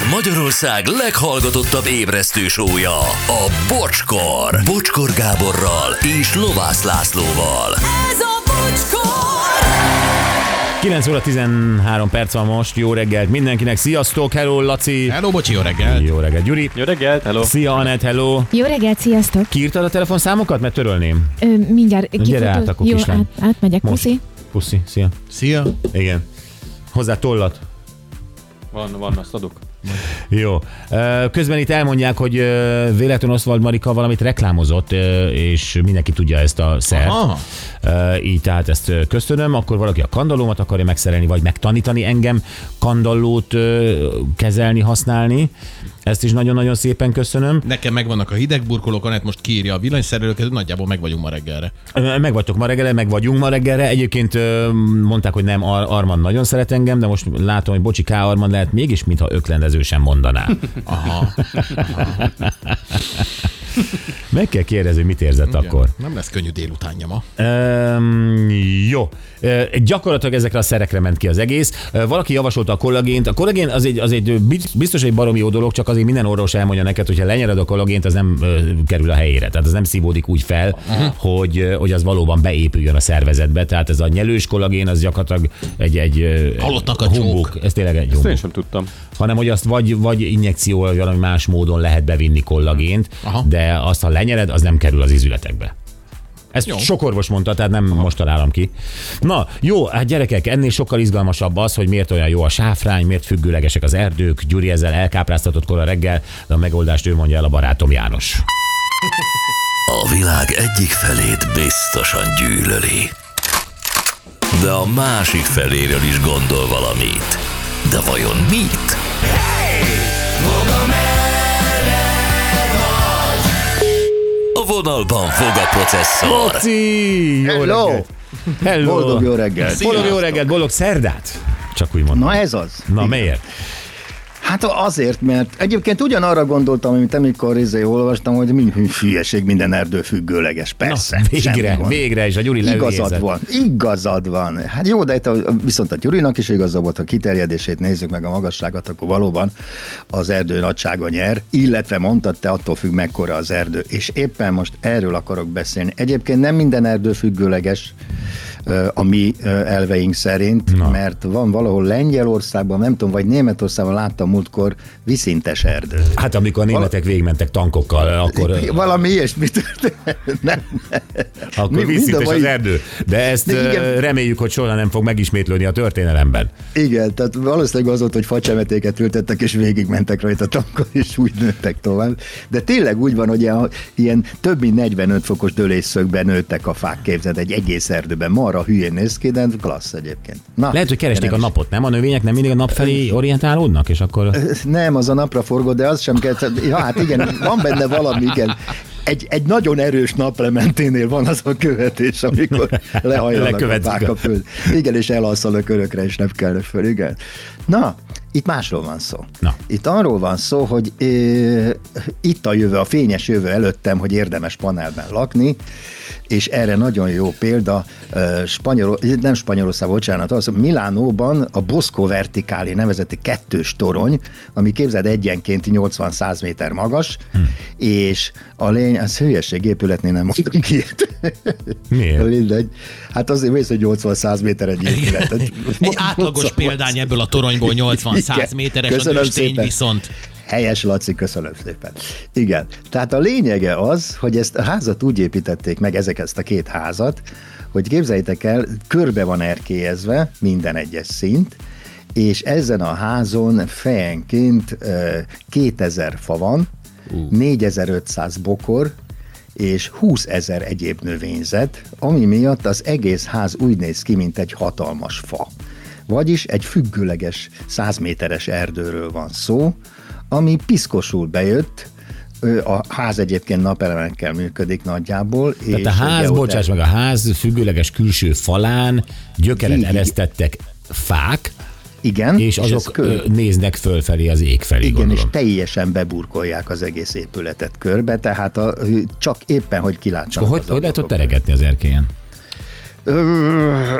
Ez Magyarország leghallgatottabb ébresztő sója, a Bocskor. Bocskor Gáborral és Lovász Lászlóval. Ez a bocskor! 9 óra 13 perc van most, jó reggelt mindenkinek, sziasztok, hello Laci! Hello, bocsi, jó reggel. Jó reggelt, Gyuri! Jó reggelt, hello. Szia, Anett, hello! Jó reggelt, sziasztok! Kiírtad a telefonszámokat, mert törölném? Ö, mindjárt Gyere kifutó- át, akkor Jó, kislány. át, átmegyek, Most. puszi. Puszi, szia. Szia. Igen. Hozzá tollat. Van, van, azt adok. Jó. Közben itt elmondják, hogy véletlenül Oswald Marika valamit reklámozott, és mindenki tudja ezt a szert. Aha. Így tehát ezt köszönöm. Akkor valaki a kandallómat akarja megszerelni, vagy megtanítani engem kandallót kezelni, használni. Ezt is nagyon-nagyon szépen köszönöm. Nekem megvannak a hidegburkolók, Anett most kiírja a villanyszerelőket, nagyjából meg vagyunk ma reggelre. Meg vagytok ma reggelre, meg vagyunk ma reggelre. Egyébként mondták, hogy nem, Ar- Arman nagyon szeret engem, de most látom, hogy bocsi, K. Arman lehet mégis, mintha öklendezősen mondaná. Aha. Meg kell kérdezni, hogy mit érzett akkor. Nem lesz könnyű délutánja ma. Um, jó. Gyakorlatilag ezekre a szerekre ment ki az egész. Valaki javasolta a kollagént. A kollagén az egy, az egy biztos egy baromi jó dolog, csak azért minden orvos elmondja neked, hogyha lenyered a kollagént, az nem kerül a helyére. Tehát az nem szívódik úgy fel, hogy, uh, hogy az valóban beépüljön a szervezetbe. Tehát ez a nyelős kollagén, az gyakorlatilag egy, egy Halottak a humbug. csók. Ez tényleg egy Ezt én sem tudtam. Hanem, hogy azt vagy, vagy injekció, vagy valami más módon lehet bevinni kollagént, Aha. de azt, ha lenyered, az nem kerül az izületekbe. Ezt jó. Sok orvos mondta, tehát nem most találom ki. Na, jó, hát gyerekek, ennél sokkal izgalmasabb az, hogy miért olyan jó a sáfrány, miért függőlegesek az erdők. Gyuri ezzel elkápráztatott kora reggel, de a megoldást ő mondja el a barátom János. A világ egyik felét biztosan gyűlöli. De a másik feléről is gondol valamit. De vajon mit? Vonalban fog a processzor. Laci! Jó Hello! reggelt! Hello! Boldog jó reggelt! Boldog jó reggelt, boldog szerdát! Csak úgy mondom. Na ez az. Na miért? Hát azért, mert egyébként ugyanarra gondoltam, mint amikor izé olvastam, hogy mi hülyeség minden erdő függőleges. Persze. Na, végre, végre, és a Gyuri Igazad van, igazad van. Hát jó, de itt a, viszont a Gyurinak is igaza volt, ha kiterjedését nézzük meg a magasságot, akkor valóban az erdő nagysága nyer, illetve mondtad te, attól függ mekkora az erdő. És éppen most erről akarok beszélni. Egyébként nem minden erdő függőleges a mi elveink szerint, Na. Mert van valahol Lengyelországban, nem tudom, vagy Németországban láttam múltkor viszintes erdő. Hát amikor a németek végigmentek tankokkal, akkor, Valami ilyesmi történt. Nem. akkor Mi- a az erdő. De ezt De igen. reméljük, hogy soha nem fog megismétlődni a történelemben. Igen, tehát valószínűleg az volt, hogy facsemetéket ültettek, és végigmentek rajta tankon, és úgy nőttek tovább. De tényleg úgy van, hogy ilyen, ilyen több mint 45 fokos dölésszögben nőttek a fák, képzeld, egy egész erdőben. Marra hülyén néz ki, de klassz egyébként. Na, Lehet, hogy keresték a napot, nem? A növények nem mindig a nap felé orientálódnak, és akkor... Nem, az a napra forgó, de az sem kell. Ja, hát igen, van benne valami, igen. Egy, egy nagyon erős naplementénél van az a követés, amikor lehajlanak a a- a föld. Igen, és elalszanak örökre, és nem kell föl, igen. Na, itt másról van szó. Na. Itt arról van szó, hogy ö, itt a jövő, a fényes jövő előttem, hogy érdemes panelben lakni, és erre nagyon jó példa, ö, Spanyol, nem Spanyolország, bocsánat, az Milánóban a Bosco Vertikáli nevezeti kettős torony, ami képzeld egyenként 80-100 méter magas, hm. és a lény, az hülyeség épületnél nem mondtuk ilyet. Miért? Mindegy. Hát azért mész, hogy 80-100 méter egy épület. Egy átlagos példány ebből a toronyból 80 300 méteres Köszönöm a szépen. viszont. Helyes, Laci, köszönöm szépen. Igen, tehát a lényege az, hogy ezt a házat úgy építették meg, ezek ezt a két házat, hogy képzeljétek el, körbe van erkélyezve minden egyes szint, és ezen a házon fejenként 2000 fa van, 4500 bokor, és 20 ezer egyéb növényzet, ami miatt az egész ház úgy néz ki, mint egy hatalmas fa. Vagyis egy függőleges 100 méteres erdőről van szó, ami piszkosul bejött, a ház egyébként napelemekkel működik nagyjából. Tehát a ház, geoter- bocsáss meg, a ház függőleges külső falán gyökeret Végig. eresztettek fák, Igen, és ez azok kör- néznek fölfelé az ég felé, Igen, gondolom. és teljesen beburkolják az egész épületet körbe, tehát a, csak éppen, hogy kilátsanak. Hogy, hogy lehet ott teregetni az erkélyen?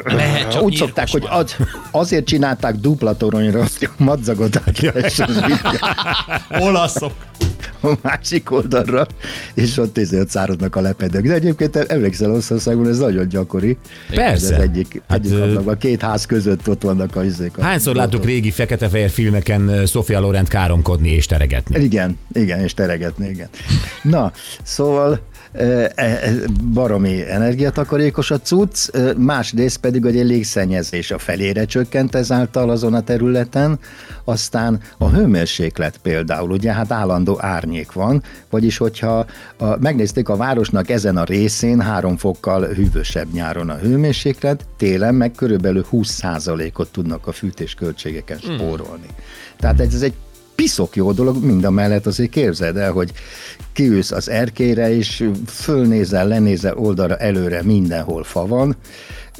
Lehet, csak Úgy szokták, hogy az, azért csinálták dupla toronyra, hogy a madzagot Olaszok. a másik oldalra, és ott ezért száradnak a lepedők. De egyébként emlékszel Olaszországban, ez nagyon gyakori. Persze. Ez egyik, Hát, ablakban, két ház között ott vannak a izék. a- Hányszor láttuk régi fekete-fehér filmeken Sofia Lorent káromkodni és teregetni? Igen, igen, és teregetni, igen. Na, szóval baromi energiatakarékos a cucc, e, másrészt pedig, hogy egy légszennyezés a felére csökkent ezáltal azon a területen, aztán a hőmérséklet például, ugye hát állandó árnyék van, vagyis hogyha a, megnézték a városnak ezen a részén három fokkal hűvösebb nyáron a hőmérséklet, télen meg körülbelül 20%-ot tudnak a fűtés költségeken spórolni. Tehát ez egy piszok jó dolog, mind a mellett azért képzeld el, hogy kiülsz az erkére, és fölnézel, lenézel oldalra, előre, mindenhol fa van,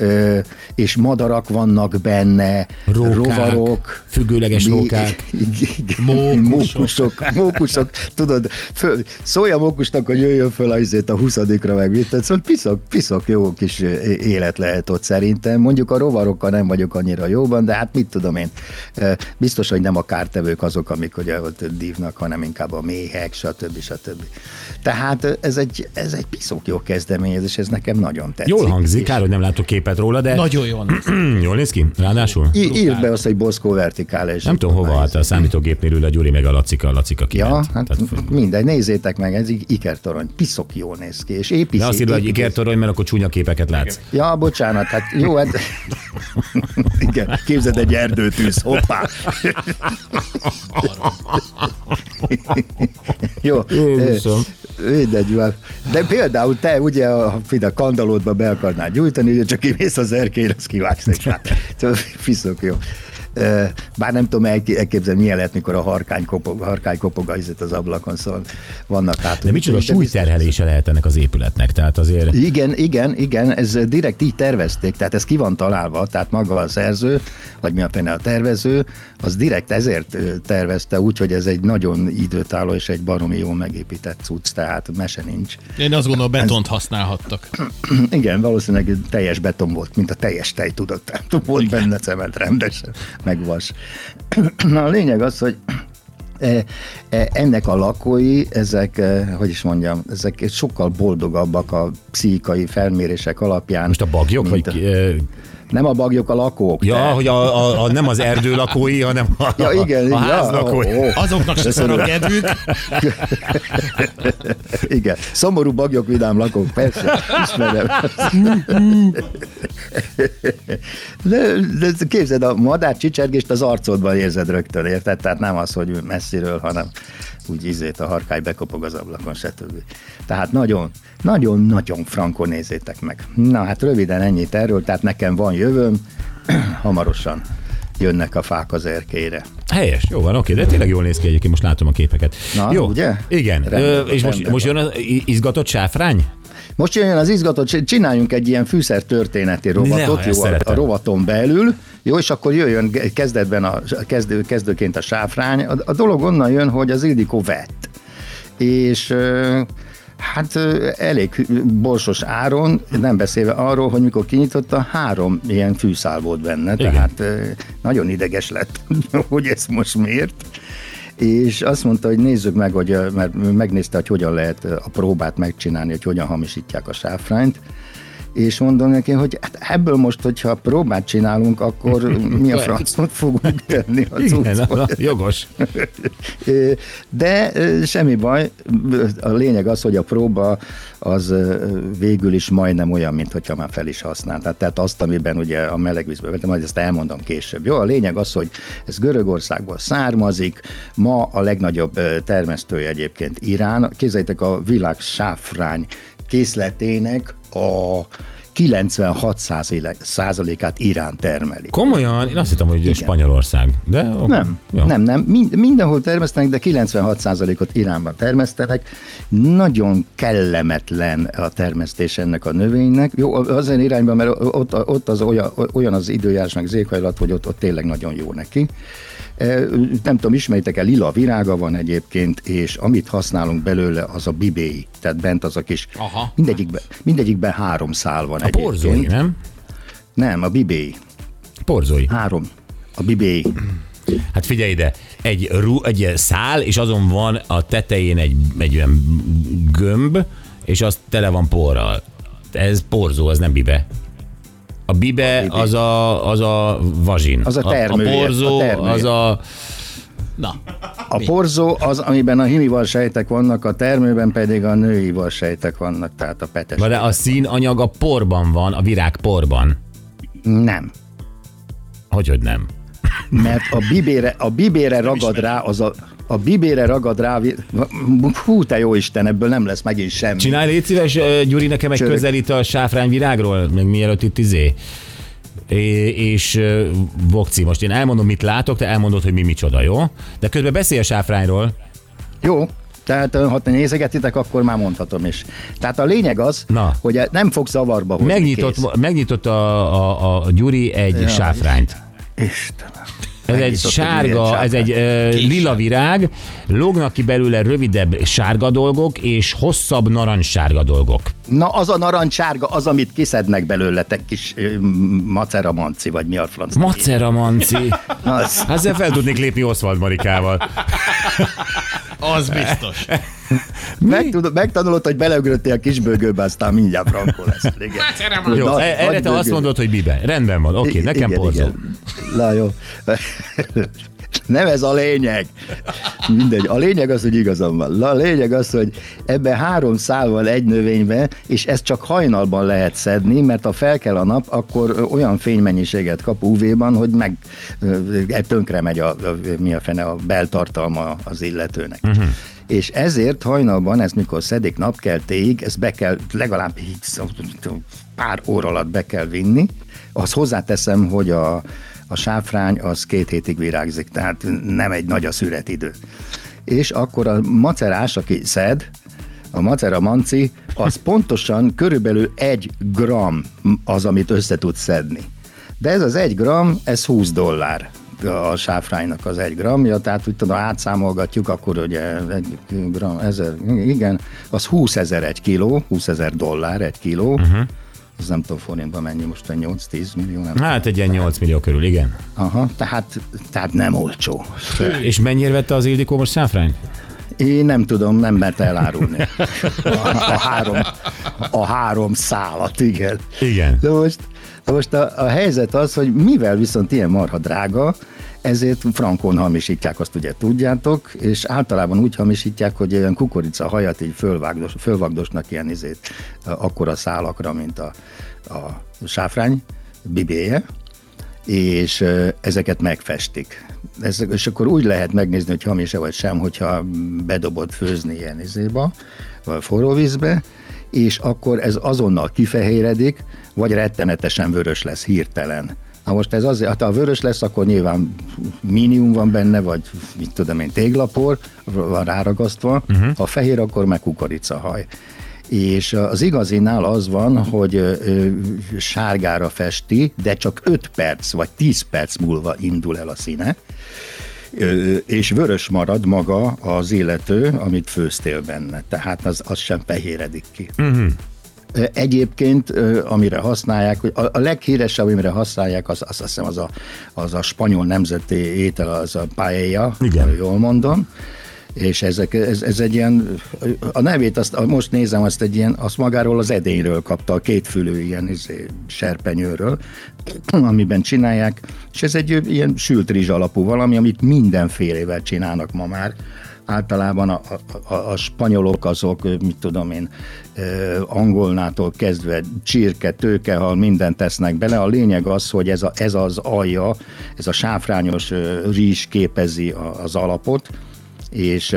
ö, és madarak vannak benne, Rókák, rovarok, függőleges mi- rókák. mókusok. mókusok, mókusok, tudod, föl, szólj a mókusnak, hogy jöjjön föl a, izét a 20 meg mit, tehát szóval piszok, piszok jó kis élet lehet ott szerintem. Mondjuk a rovarokkal nem vagyok annyira jóban, de hát mit tudom én, biztos, hogy nem a kártevők azok, amik ugye ott dívnak, hanem inkább a méhek, stb. stb. Tehát ez egy, ez egy piszok jó kezdeményezés, ez nekem nagyon tetszik. Jól hangzik, kár, hogy nem látok képet róla, de Nagyon jól néz ki. jól néz ki, ráadásul. í- Írd be azt, hogy Boszkó vertikális. Nem tudom hova állt a számítógépnél ül a Gyuri meg a Lacika, a Lacika Ja, kiment. hát Tehát- mindegy, nézzétek meg, ez így ikertorony, piszok jól néz ki, és építi. de azt írva, hogy ikertorony, mert akkor csúnya képeket látsz. Ja, bocsánat, hát jó, hát... Igen, képzeld egy erdőtűz, hoppá! jó, Jézusom. mindegy, van. de például te ugye a Fida kandalódba be akarnád gyújtani, ugye csak kimész az erkélyre, az kivágsz egy. Szóval Fiszok jó. Bár nem tudom elk- elképzelni, milyen lehet, mikor a harkány kopog, harkány kopog az ablakon, szóval vannak hát. De micsoda súlyterhelése lehet ennek az épületnek, tehát azért... Igen, igen, igen, ez direkt így tervezték, tehát ez ki van találva, tehát maga a szerző, vagy mi a pene a tervező, az direkt ezért tervezte úgy, hogy ez egy nagyon időtálló és egy baromi jó megépített cucc, tehát mese nincs. Én azt gondolom, betont használhattak. Igen, valószínűleg teljes beton volt, mint a teljes tej, tudod, tehát volt benne cement rendesen, meg vas. Na a lényeg az, hogy e, e, ennek a lakói, ezek, e, hogy is mondjam, ezek sokkal boldogabbak a pszichikai felmérések alapján. Most a bagyok, vagy... a- Nem a bagyok, a lakók. Ja, de- hogy a, a, a, nem az erdő lakói, hanem a, Ja, igen, a igen, ház ja, lakói. ó, ó. Azoknak se szar a kedvük. Igen, szomorú bagyok, vidám lakók, persze, ismerem. De, de képzeld, a madár csicsergést az arcodban érzed rögtön, érted? Tehát nem az, hogy messziről, hanem úgy izét a harkály bekopog az ablakon, stb. Tehát nagyon, nagyon-nagyon frankon nézzétek meg. Na hát röviden ennyit erről, tehát nekem van jövőm, hamarosan jönnek a fák az erkélyre. Helyes, jó van, oké, de tényleg jól néz ki egyébként, most látom a képeket. Na, jó, ugye? Igen, Rendben Ö, és most, most jön az izgatott sáfrány? Most jön az izgatott, csináljunk egy ilyen fűszer történeti rovatot, Ne, jó, a, a rovaton belül, jó, és akkor jöjjön kezdetben a kezdő, kezdőként a sáfrány. A, a dolog onnan jön, hogy az Ildikó vett. És hát elég borsos áron, nem beszélve arról, hogy mikor kinyitotta, három ilyen fűszál volt benne, Igen. tehát nagyon ideges lett, hogy ezt most miért és azt mondta, hogy nézzük meg, hogy, mert megnézte, hogy hogyan lehet a próbát megcsinálni, hogy hogyan hamisítják a sáfrányt, és mondom neki, hogy hát ebből most, hogyha próbát csinálunk, akkor mi a francot fogunk tenni a Igen, cuccba. jogos. De semmi baj, a lényeg az, hogy a próba az végül is majdnem olyan, mint hogyha már fel is használták. Tehát azt, amiben ugye a meleg vízből vettem, majd ezt elmondom később. Jó, a lényeg az, hogy ez Görögországból származik, ma a legnagyobb termesztője egyébként Irán. Képzeljétek a világ sáfrány készletének a 96 százalékát Irán termeli. Komolyan, én azt hittem, hogy Spanyolország. De, oké. Nem, Jó. nem, nem. Mind, mindenhol termesztenek, de 96%-ot Iránban termesztenek. Nagyon kellemetlen a termesztés ennek a növénynek. Jó, azért irányban, mert ott, ott az olyan, olyan az időjárás, meg az éghajlat, hogy ott, ott tényleg nagyon jó neki. E, Nem tudom, ismeritek-e, lila virága van egyébként, és amit használunk belőle, az a bibéi. Tehát bent az a kis, Aha. mindegyikben, mindegyikben három szál van A egyébként. porzói, nem? Nem, a bibéi. Porzói. Három. A bibéi. Hát figyelj ide, egy, ru, egy szál, és azon van a tetején egy, egy olyan gömb, és az tele van porral. Ez porzó, az nem bibe. A bibe, bibe. az a, az a vazsin. Az a a, termője, a porzó, a termője. az a... Na, A porzó az, amiben a himival sejtek vannak, a termőben pedig a női sejtek vannak, tehát a petes. De a színanyag a porban van, a virág porban. Nem. Hogy, hogy nem? Mert a bibére, a bibére ragad rá, az a, a bibére ragad rá, hú, te jó Isten, ebből nem lesz megint semmi. Csinálj, légy szíves, Gyuri, nekem egy Csörök. közelít a sáfrányvirágról, meg mielőtt itt izé. É- és Vokci, most én elmondom, mit látok, te elmondod, hogy mi micsoda, jó? De közben beszélj a sáfrányról. Jó, tehát ha te nézegetitek, akkor már mondhatom is. Tehát a lényeg az, Na. hogy nem fog zavarba hozni. Megnyitott, kész. megnyitott a, a, a Gyuri egy Ja. sáfrányt. Istenem. Ez egy ilyen sárga, ez egy ö, lila virág, lógnak ki belőle rövidebb sárga dolgok, és hosszabb narancssárga dolgok. Na, az a narancsárga, az, amit kiszednek belőle, te kis ö, macera manci, vagy mi a franc. Macera manci. Az. Hát ezzel fel tudnék lépni Oswald Marikával. az biztos. Megtud, megtanulod, hogy beleugröttél a kisbőgőbe, aztán mindjárt frankó lesz. Igen. Jó, Nagy- e- erre nagy te azt mondod, hogy bibe. Rendben van, oké, I- nekem igen, porzó. igen. Na jó. Nem ez a lényeg. Mindegy. A lényeg az, hogy igazam van. A lényeg az, hogy ebben három szál van egy növényben, és ezt csak hajnalban lehet szedni, mert ha fel kell a nap, akkor olyan fénymennyiséget kap UV-ban, hogy meg tönkre megy a, a, mi a fene, a beltartalma az illetőnek. Uh-huh. És ezért hajnalban, ezt mikor szedik napkeltéig, ezt be kell legalább így pár óra alatt be kell vinni. Azt hozzáteszem, hogy a, a sáfrány az két hétig virágzik, tehát nem egy nagy a szüretidő. És akkor a macerás, aki szed, a macera manci, az pontosan körülbelül egy gram az, amit össze tud szedni. De ez az egy gram, ez 20 dollár a sáfránynak az egy gramja, tehát úgy tudom, átszámolgatjuk, akkor ugye egy gram, ezer, igen, az 20 ezer egy kiló, 20 ezer dollár egy kiló, uh-huh. az nem tudom forintban mennyi most, 8-10 millió, nem Hát egy ilyen 8 millió körül, igen. Aha, tehát, tehát nem olcsó. És mennyire vette az Ildikó most száfrány? Én nem tudom, nem mert elárulni. A, a, három, a három szálat, igen. Igen. De most, de most a, a helyzet az, hogy mivel viszont ilyen marha drága, ezért frankon hamisítják, azt ugye tudjátok, és általában úgy hamisítják, hogy ilyen kukorica hajat így fölvágdos, fölvagdosnak ilyen izét, akkora szálakra, mint a, a sáfrány bibéje, és ezeket megfestik. Ez, és akkor úgy lehet megnézni, hogy hamis-e vagy sem, hogyha bedobod főzni ilyen izéba, vagy forró vízbe, és akkor ez azonnal kifehéredik, vagy rettenetesen vörös lesz hirtelen. Na most ez azért, hát ha vörös lesz, akkor nyilván mínium van benne, vagy mit tudom én, téglapor van ráragasztva, uh-huh. ha fehér, akkor meg kukoricahaj. És az igazinál az van, hogy sárgára festi, de csak 5 perc vagy 10 perc múlva indul el a színe, és vörös marad maga az illető, amit főztél benne. Tehát az, az sem fehéredik ki. Uh-huh. Egyébként, amire használják, a, a leghíresebb, amire használják, az, az azt hiszem az a, az a spanyol nemzeti étel, az a paella, Igen. jól mondom. És ezek, ez, ez egy ilyen, a nevét azt, most nézem, azt egy ilyen, azt magáról az edényről kapta, a kétfülű ilyen izé, serpenyőről, amiben csinálják, és ez egy ilyen sült rizs alapú valami, amit mindenfélevel csinálnak ma már. Általában a, a, a, spanyolok azok, mit tudom én, angolnától kezdve csirke, tőkehal, mindent tesznek bele. A lényeg az, hogy ez, a, ez az alja, ez a sáfrányos rizs képezi az alapot, és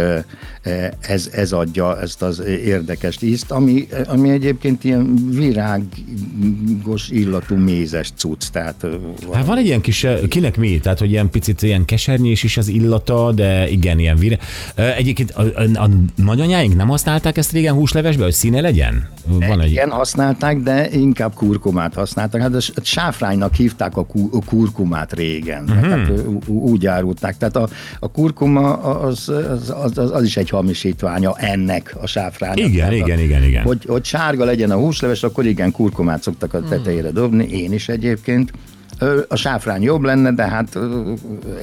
ez, ez adja ezt az érdekes ízt, ami, ami egyébként ilyen virágos illatú mézes cucc, tehát ö, Hát van egy ilyen kis, eh, kinek mi? Tehát, hogy ilyen picit ilyen kesernyés is az illata, de igen, ilyen vire. Eh, Egyébként a, a, a nagyanyáink nem használták ezt régen húslevesbe, hogy színe legyen? Van egy... Igen, használták, de inkább kurkumát használtak. Hát a s- sáfránynak hívták a, ku, a kurkumát régen. Uh-huh. Tehát úgy árulták. Tehát a, a kurkuma az, az, az, az is egy hamisítványa ennek a sáfránynak. Igen, Tehát igen, a, igen, igen. Hogy, hogy sárga legyen a húsleves, akkor igen, kurkumát szoktak a tetejére dobni. Én is egyébként. A sáfrány jobb lenne, de hát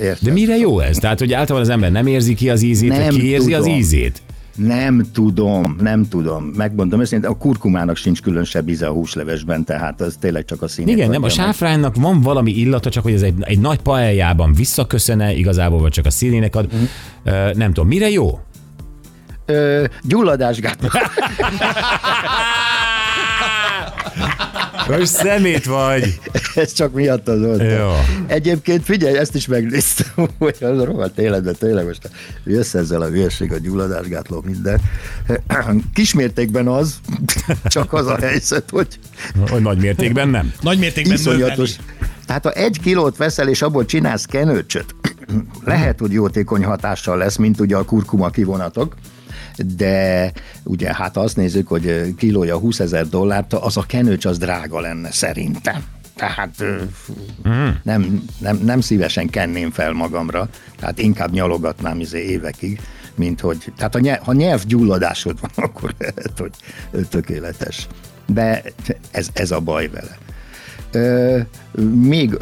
érted. De mire jó ez? Tehát, hogy általában az ember nem érzi ki az ízét, Nem ki érzi az tudom. ízét? Nem tudom, nem tudom. Megmondom őszintén, a kurkumának sincs különösebb íze a húslevesben, tehát az tényleg csak a szín. Igen, nem, a sáfránynak van valami illata, csak hogy ez egy, egy nagy paeljában visszaköszöne, igazából, vagy csak a színének ad. Ö, nem tudom, mire jó? Ö, gyulladásgát. Most szemét vagy. Ez csak miattad volt. Jó. Egyébként figyelj, ezt is megnéztem, hogy az rohadt életben tényleg most jössz ezzel a hülyeség, a gyulladásgátló minden. Kismértékben az, csak az a helyzet, hogy Hogy nagy mértékben nem. Nagy mértékben iszonyatos. növeli. Tehát ha egy kilót veszel, és abból csinálsz kenőcsöt, lehet, hogy jótékony hatással lesz, mint ugye a kurkuma kivonatok, de ugye hát azt nézzük, hogy kilója 20 ezer dollárt, az a kenőcs az drága lenne szerintem. Tehát ö, nem, nem, nem szívesen kenném fel magamra, tehát inkább nyalogatnám izé évekig, mint hogy, tehát ha, nyelv, ha nyelvgyulladásod van, akkor lehet, hogy tökéletes. De ez, ez a baj vele. Ö, még,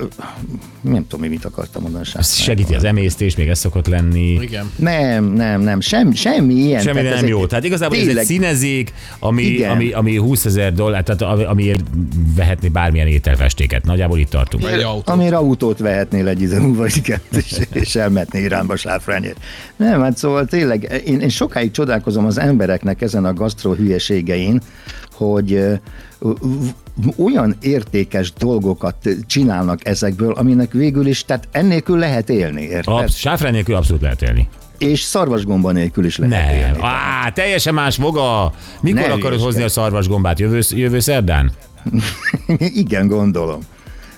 nem tudom, mi mit akartam mondani. Ez sáfrányról. segíti az emésztés, még ez szokott lenni. Igen. Nem, nem, nem, sem, semmi ilyen. Semmi tehát nem jó. egy- Tehát igazából ez egy tényleg, színezék, ami, Igen. ami, ami 20 ezer dollár, tehát ami- amiért vehetni bármilyen ételfestéket. Nagyjából itt tartunk. Egy autó. Amire autót vehetnél egy igen, és, és elmetné Iránba sáfrányért. Nem, hát szóval tényleg, én, én sokáig csodálkozom az embereknek ezen a gasztró hülyeségein, hogy olyan értékes dolgokat csinálnak ezekből, aminek végül is, tehát ennélkül lehet élni, érted? Absz- sáfrány nélkül abszolút lehet élni. És szarvasgomba nélkül is lehet Nem. élni. Á, teljesen más foga. Mikor Ne akarod hozni a szarvasgombát? Jövő, jövő szerdán? igen, gondolom.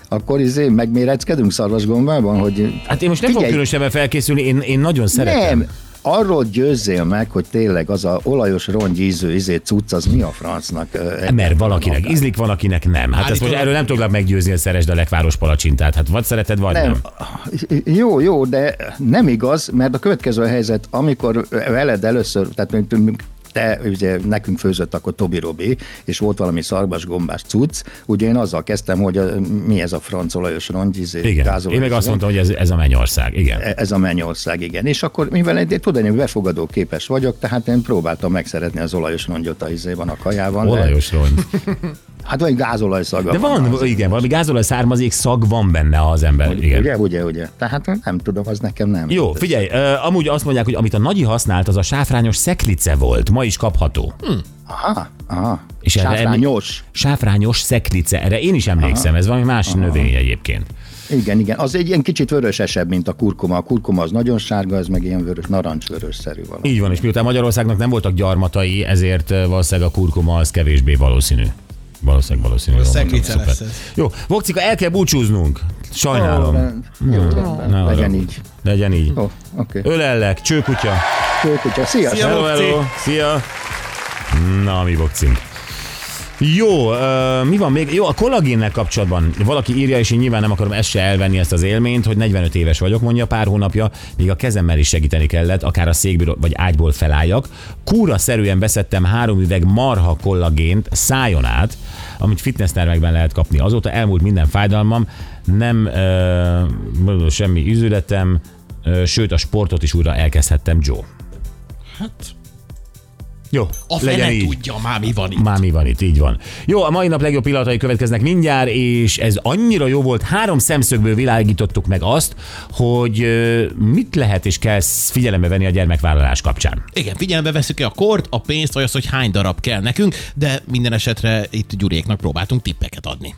Akkor izé megméreckedünk szarvasgombában, hogy... Hát én most nem fogok Figyelj, különösebben felkészülni, én, én nagyon szeretem. Nem, arról győzzél meg, hogy tényleg az a olajos rongyízű izé cucc, az mi a francnak? ö, Mert valakinek ízlik, van, akinek nem. Hát ezt most erről nem tudlak meggyőzni, hogy szeresd a lekváros palacsintát. Hát vagy szereted, vagy nem. Nem. Jó, jó, de nem igaz, mert a következő helyzet, amikor veled először, tehát te ugye nekünk főzött akkor Tobi Robi, és volt valami szarvas gombás cucc, ugye én azzal kezdtem, hogy a, mi ez a franc olajos rongyizé, Igen. Én meg azt rongy. mondtam, hogy ez, ez a mennyország. Igen. ez a mennyország, igen. És akkor, mivel egy, tudod, én befogadó képes vagyok, tehát én próbáltam megszeretni az olajos rongyot a izében, a kajában. Olajos rongy. Hát vagy gázolaj szaga De van, az. igen, valami gázolaj származék szag van benne az ember. Igen. Ugye, ugye, ugye. Tehát nem tudom, az nekem nem. Jó, figyelj, uh, amúgy azt mondják, hogy amit a nagyi használt, az a sáfrányos szeklice volt. Ma is kapható. Hm. Aha, aha. És erre Sáfrányos. Sáfrányos szeklice, erre én is emlékszem, ez valami más növény egyébként. Igen, igen. Az egy ilyen kicsit vörösesebb, mint a kurkuma. A kurkuma az nagyon sárga, ez meg ilyen vörös, narancsvörösszerű valami. Így van, és miután Magyarországnak nem voltak gyarmatai, ezért valószínűleg a kurkuma az kevésbé valószínű. Valószínűleg valószínű. Szuper. lesz ez. Jó, Vokcika, el kell búcsúznunk. Sajnálom. Jó, rendben. Ne Legyen így. Legyen így. Ó, oké. Ölellek, csőkutya. Kölkutya. Szia! Szia, Hello, hello. Szia. Na, mi vokcink. Jó, uh, mi van még? Jó, a kollagénnel kapcsolatban valaki írja, és én nyilván nem akarom ezt se elvenni ezt az élményt, hogy 45 éves vagyok, mondja pár hónapja, még a kezemmel is segíteni kellett, akár a székből vagy ágyból felálljak. Kúra szerűen beszedtem három üveg marha kollagént szájon át, amit fitnesstermekben lehet kapni. Azóta elmúlt minden fájdalmam, nem uh, semmi üzületem, uh, sőt a sportot is újra elkezdhettem, Joe. Hát, Jó, a legyen így. tudja már mi van itt. Már mi van itt, így van. Jó, a mai nap legjobb pillanatai következnek mindjárt, és ez annyira jó volt, három szemszögből világítottuk meg azt, hogy mit lehet és kell figyelembe venni a gyermekvállalás kapcsán. Igen, figyelembe veszük a kort, a pénzt, vagy azt, hogy hány darab kell nekünk, de minden esetre itt Gyuréknak próbáltunk tippeket adni.